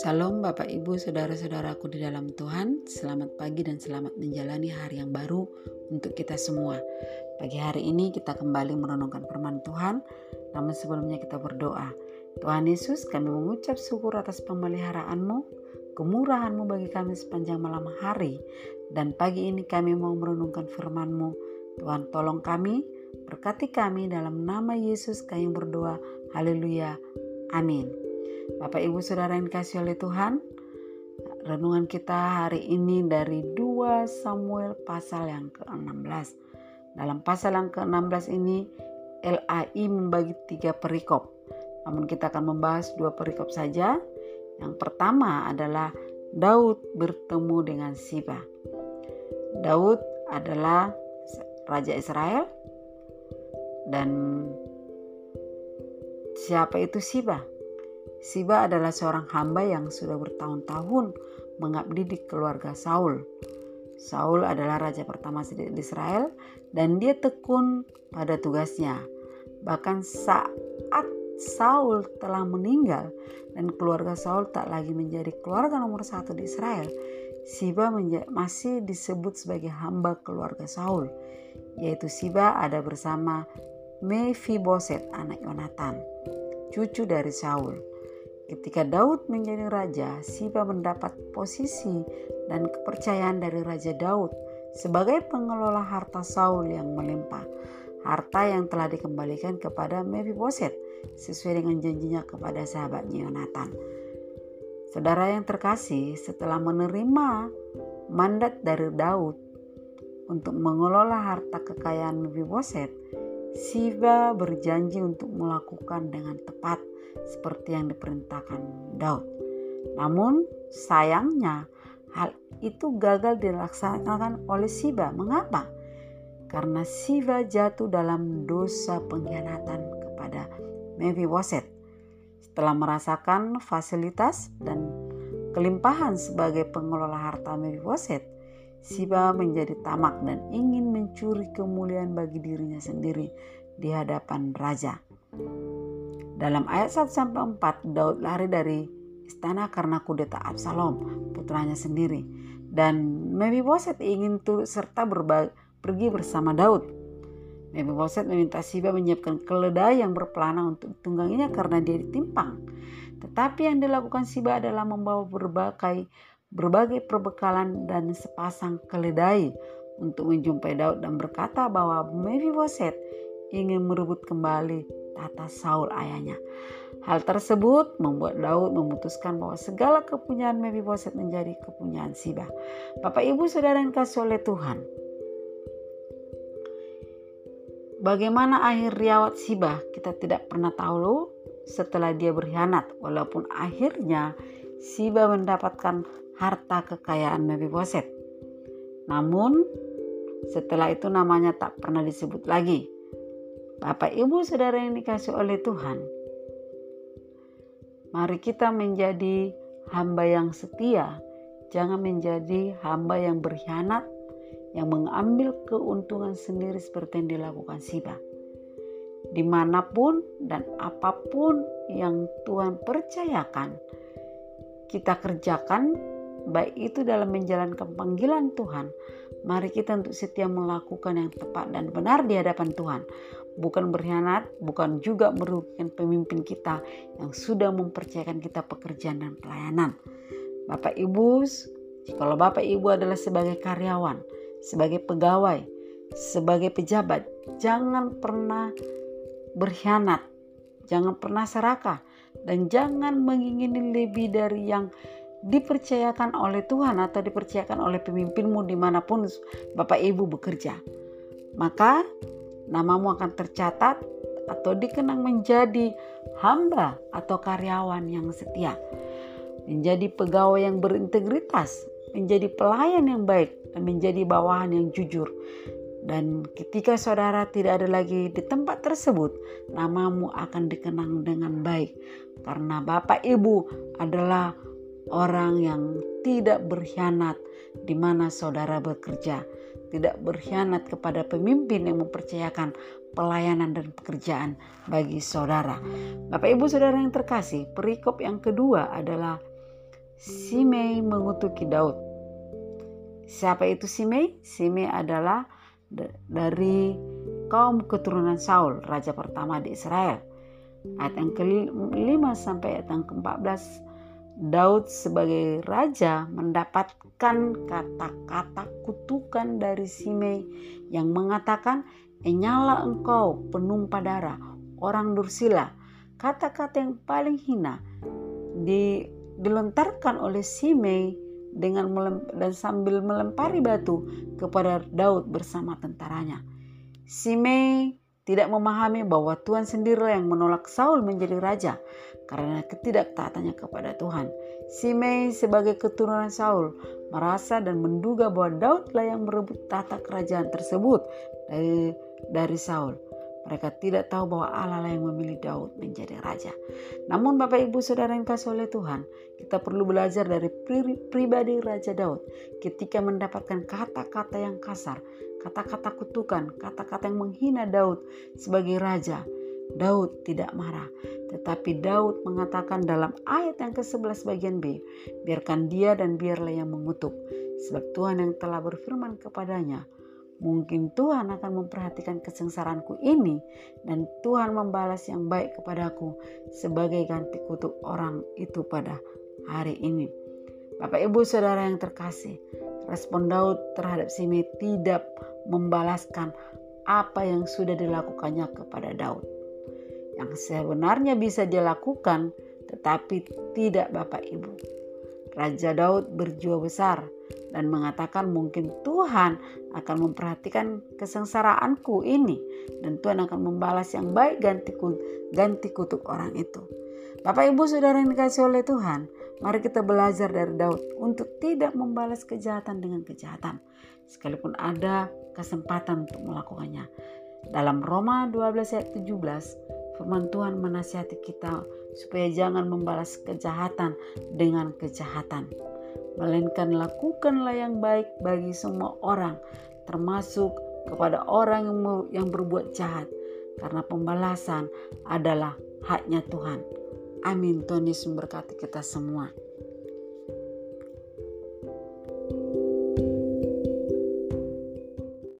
Salam Bapak Ibu Saudara-saudaraku di dalam Tuhan. Selamat pagi dan selamat menjalani hari yang baru untuk kita semua. Pagi hari ini kita kembali merenungkan firman Tuhan. Namun sebelumnya kita berdoa. Tuhan Yesus kami mengucap syukur atas pemeliharaanmu Kemurahanmu bagi kami sepanjang malam hari. Dan pagi ini kami mau merenungkan firmanmu. Tuhan tolong kami Berkati kami dalam nama Yesus kami berdoa Haleluya Amin Bapak Ibu Saudara yang dikasih oleh Tuhan, renungan kita hari ini dari 2 Samuel pasal yang ke-16. Dalam pasal yang ke-16 ini LAI membagi tiga perikop. Namun kita akan membahas dua perikop saja. Yang pertama adalah Daud bertemu dengan Siba. Daud adalah raja Israel dan siapa itu Siba? Siba adalah seorang hamba yang sudah bertahun-tahun mengabdi di keluarga Saul. Saul adalah raja pertama di Israel dan dia tekun pada tugasnya. Bahkan saat Saul telah meninggal dan keluarga Saul tak lagi menjadi keluarga nomor satu di Israel, Siba masih disebut sebagai hamba keluarga Saul, yaitu Siba ada bersama Mephiboset anak Yonatan, cucu dari Saul. Ketika Daud menjadi raja, Siba mendapat posisi dan kepercayaan dari Raja Daud sebagai pengelola harta Saul yang melimpah. Harta yang telah dikembalikan kepada Mephiboset sesuai dengan janjinya kepada sahabatnya Yonatan. Saudara yang terkasih, setelah menerima mandat dari Daud untuk mengelola harta kekayaan Mephiboset, Siba berjanji untuk melakukan dengan tepat seperti yang diperintahkan Daud. Namun sayangnya hal itu gagal dilaksanakan oleh Siba. Mengapa? Karena Siba jatuh dalam dosa pengkhianatan kepada Mephiboset. Setelah merasakan fasilitas dan kelimpahan sebagai pengelola harta Mephiboset, Siba menjadi tamak dan ingin mencuri kemuliaan bagi dirinya sendiri di hadapan raja. Dalam ayat 1 sampai 4 Daud lari dari istana karena kudeta Absalom, putranya sendiri. Dan Mephiboset ingin turut serta pergi bersama Daud. Mephiboset meminta Siba menyiapkan keledai yang berpelana untuk tungganginya karena dia ditimpang. Tetapi yang dilakukan Siba adalah membawa berbagai berbagai perbekalan dan sepasang keledai untuk menjumpai Daud dan berkata bahwa Mephiboset ingin merebut kembali tata Saul ayahnya. Hal tersebut membuat Daud memutuskan bahwa segala kepunyaan Mephiboset menjadi kepunyaan Siba. Bapak Ibu Saudara yang kasih oleh Tuhan. Bagaimana akhir riawat Siba kita tidak pernah tahu loh setelah dia berkhianat walaupun akhirnya Siba mendapatkan harta kekayaan Mephiboset. Namun setelah itu namanya tak pernah disebut lagi. Bapak, Ibu, Saudara yang dikasih oleh Tuhan, mari kita menjadi hamba yang setia, jangan menjadi hamba yang berkhianat, yang mengambil keuntungan sendiri seperti yang dilakukan Siba. Di mana pun dan apa pun yang Tuhan percayakan, kita kerjakan, baik itu dalam menjalankan panggilan Tuhan, mari kita untuk setia melakukan yang tepat dan benar di hadapan Tuhan bukan berkhianat, bukan juga merugikan pemimpin kita yang sudah mempercayakan kita pekerjaan dan pelayanan. Bapak Ibu, kalau Bapak Ibu adalah sebagai karyawan, sebagai pegawai, sebagai pejabat, jangan pernah berkhianat, jangan pernah serakah, dan jangan mengingini lebih dari yang dipercayakan oleh Tuhan atau dipercayakan oleh pemimpinmu di mana pun Bapak Ibu bekerja. Maka namamu akan tercatat atau dikenang menjadi hamba atau karyawan yang setia, menjadi pegawai yang berintegritas, menjadi pelayan yang baik, dan menjadi bawahan yang jujur. Dan ketika saudara tidak ada lagi di tempat tersebut, namamu akan dikenang dengan baik, karena Bapak Ibu adalah orang yang tidak berkhianat di mana saudara bekerja tidak berkhianat kepada pemimpin yang mempercayakan pelayanan dan pekerjaan bagi saudara. Bapak Ibu Saudara yang terkasih, perikop yang kedua adalah Simei mengutuki Daud. Siapa itu Simei? Simei adalah dari kaum keturunan Saul, raja pertama di Israel. Ayat yang ke-5 sampai ayat yang ke-14 Daud sebagai raja mendapatkan kata-kata kutukan dari Simei yang mengatakan Enyala engkau penumpah darah, orang dursila. Kata-kata yang paling hina di, dilontarkan oleh Simei dengan dan sambil melempari batu kepada Daud bersama tentaranya. Simei tidak memahami bahwa Tuhan sendirilah yang menolak Saul menjadi raja karena ketidaktaatannya kepada Tuhan. Simei sebagai keturunan Saul merasa dan menduga bahwa Daudlah yang merebut tata kerajaan tersebut dari dari Saul. Mereka tidak tahu bahwa Allah yang memilih Daud menjadi raja. Namun Bapak Ibu Saudara yang kasih oleh Tuhan, kita perlu belajar dari pri pribadi Raja Daud ketika mendapatkan kata-kata yang kasar, kata-kata kutukan, kata-kata yang menghina Daud sebagai raja. Daud tidak marah, tetapi Daud mengatakan dalam ayat yang ke-11 bagian B, biarkan dia dan biarlah yang mengutuk, sebab Tuhan yang telah berfirman kepadanya, Mungkin Tuhan akan memperhatikan kesengsaraanku ini dan Tuhan membalas yang baik kepadaku sebagai ganti kutuk orang itu pada hari ini. Bapak Ibu Saudara yang terkasih, respon Daud terhadap Simei tidak membalaskan apa yang sudah dilakukannya kepada Daud. Yang sebenarnya bisa dilakukan tetapi tidak Bapak Ibu. Raja Daud berjiwa besar dan mengatakan mungkin Tuhan akan memperhatikan kesengsaraanku ini dan Tuhan akan membalas yang baik ganti, ganti kutuk orang itu. Bapak Ibu Saudara yang dikasih oleh Tuhan, mari kita belajar dari Daud untuk tidak membalas kejahatan dengan kejahatan sekalipun ada kesempatan untuk melakukannya. Dalam Roma 12 ayat 17, firman Tuhan menasihati kita supaya jangan membalas kejahatan dengan kejahatan melainkan lakukanlah yang baik bagi semua orang, termasuk kepada orang yang, berbuat jahat, karena pembalasan adalah haknya Tuhan. Amin. Tuhan Yesus memberkati kita semua.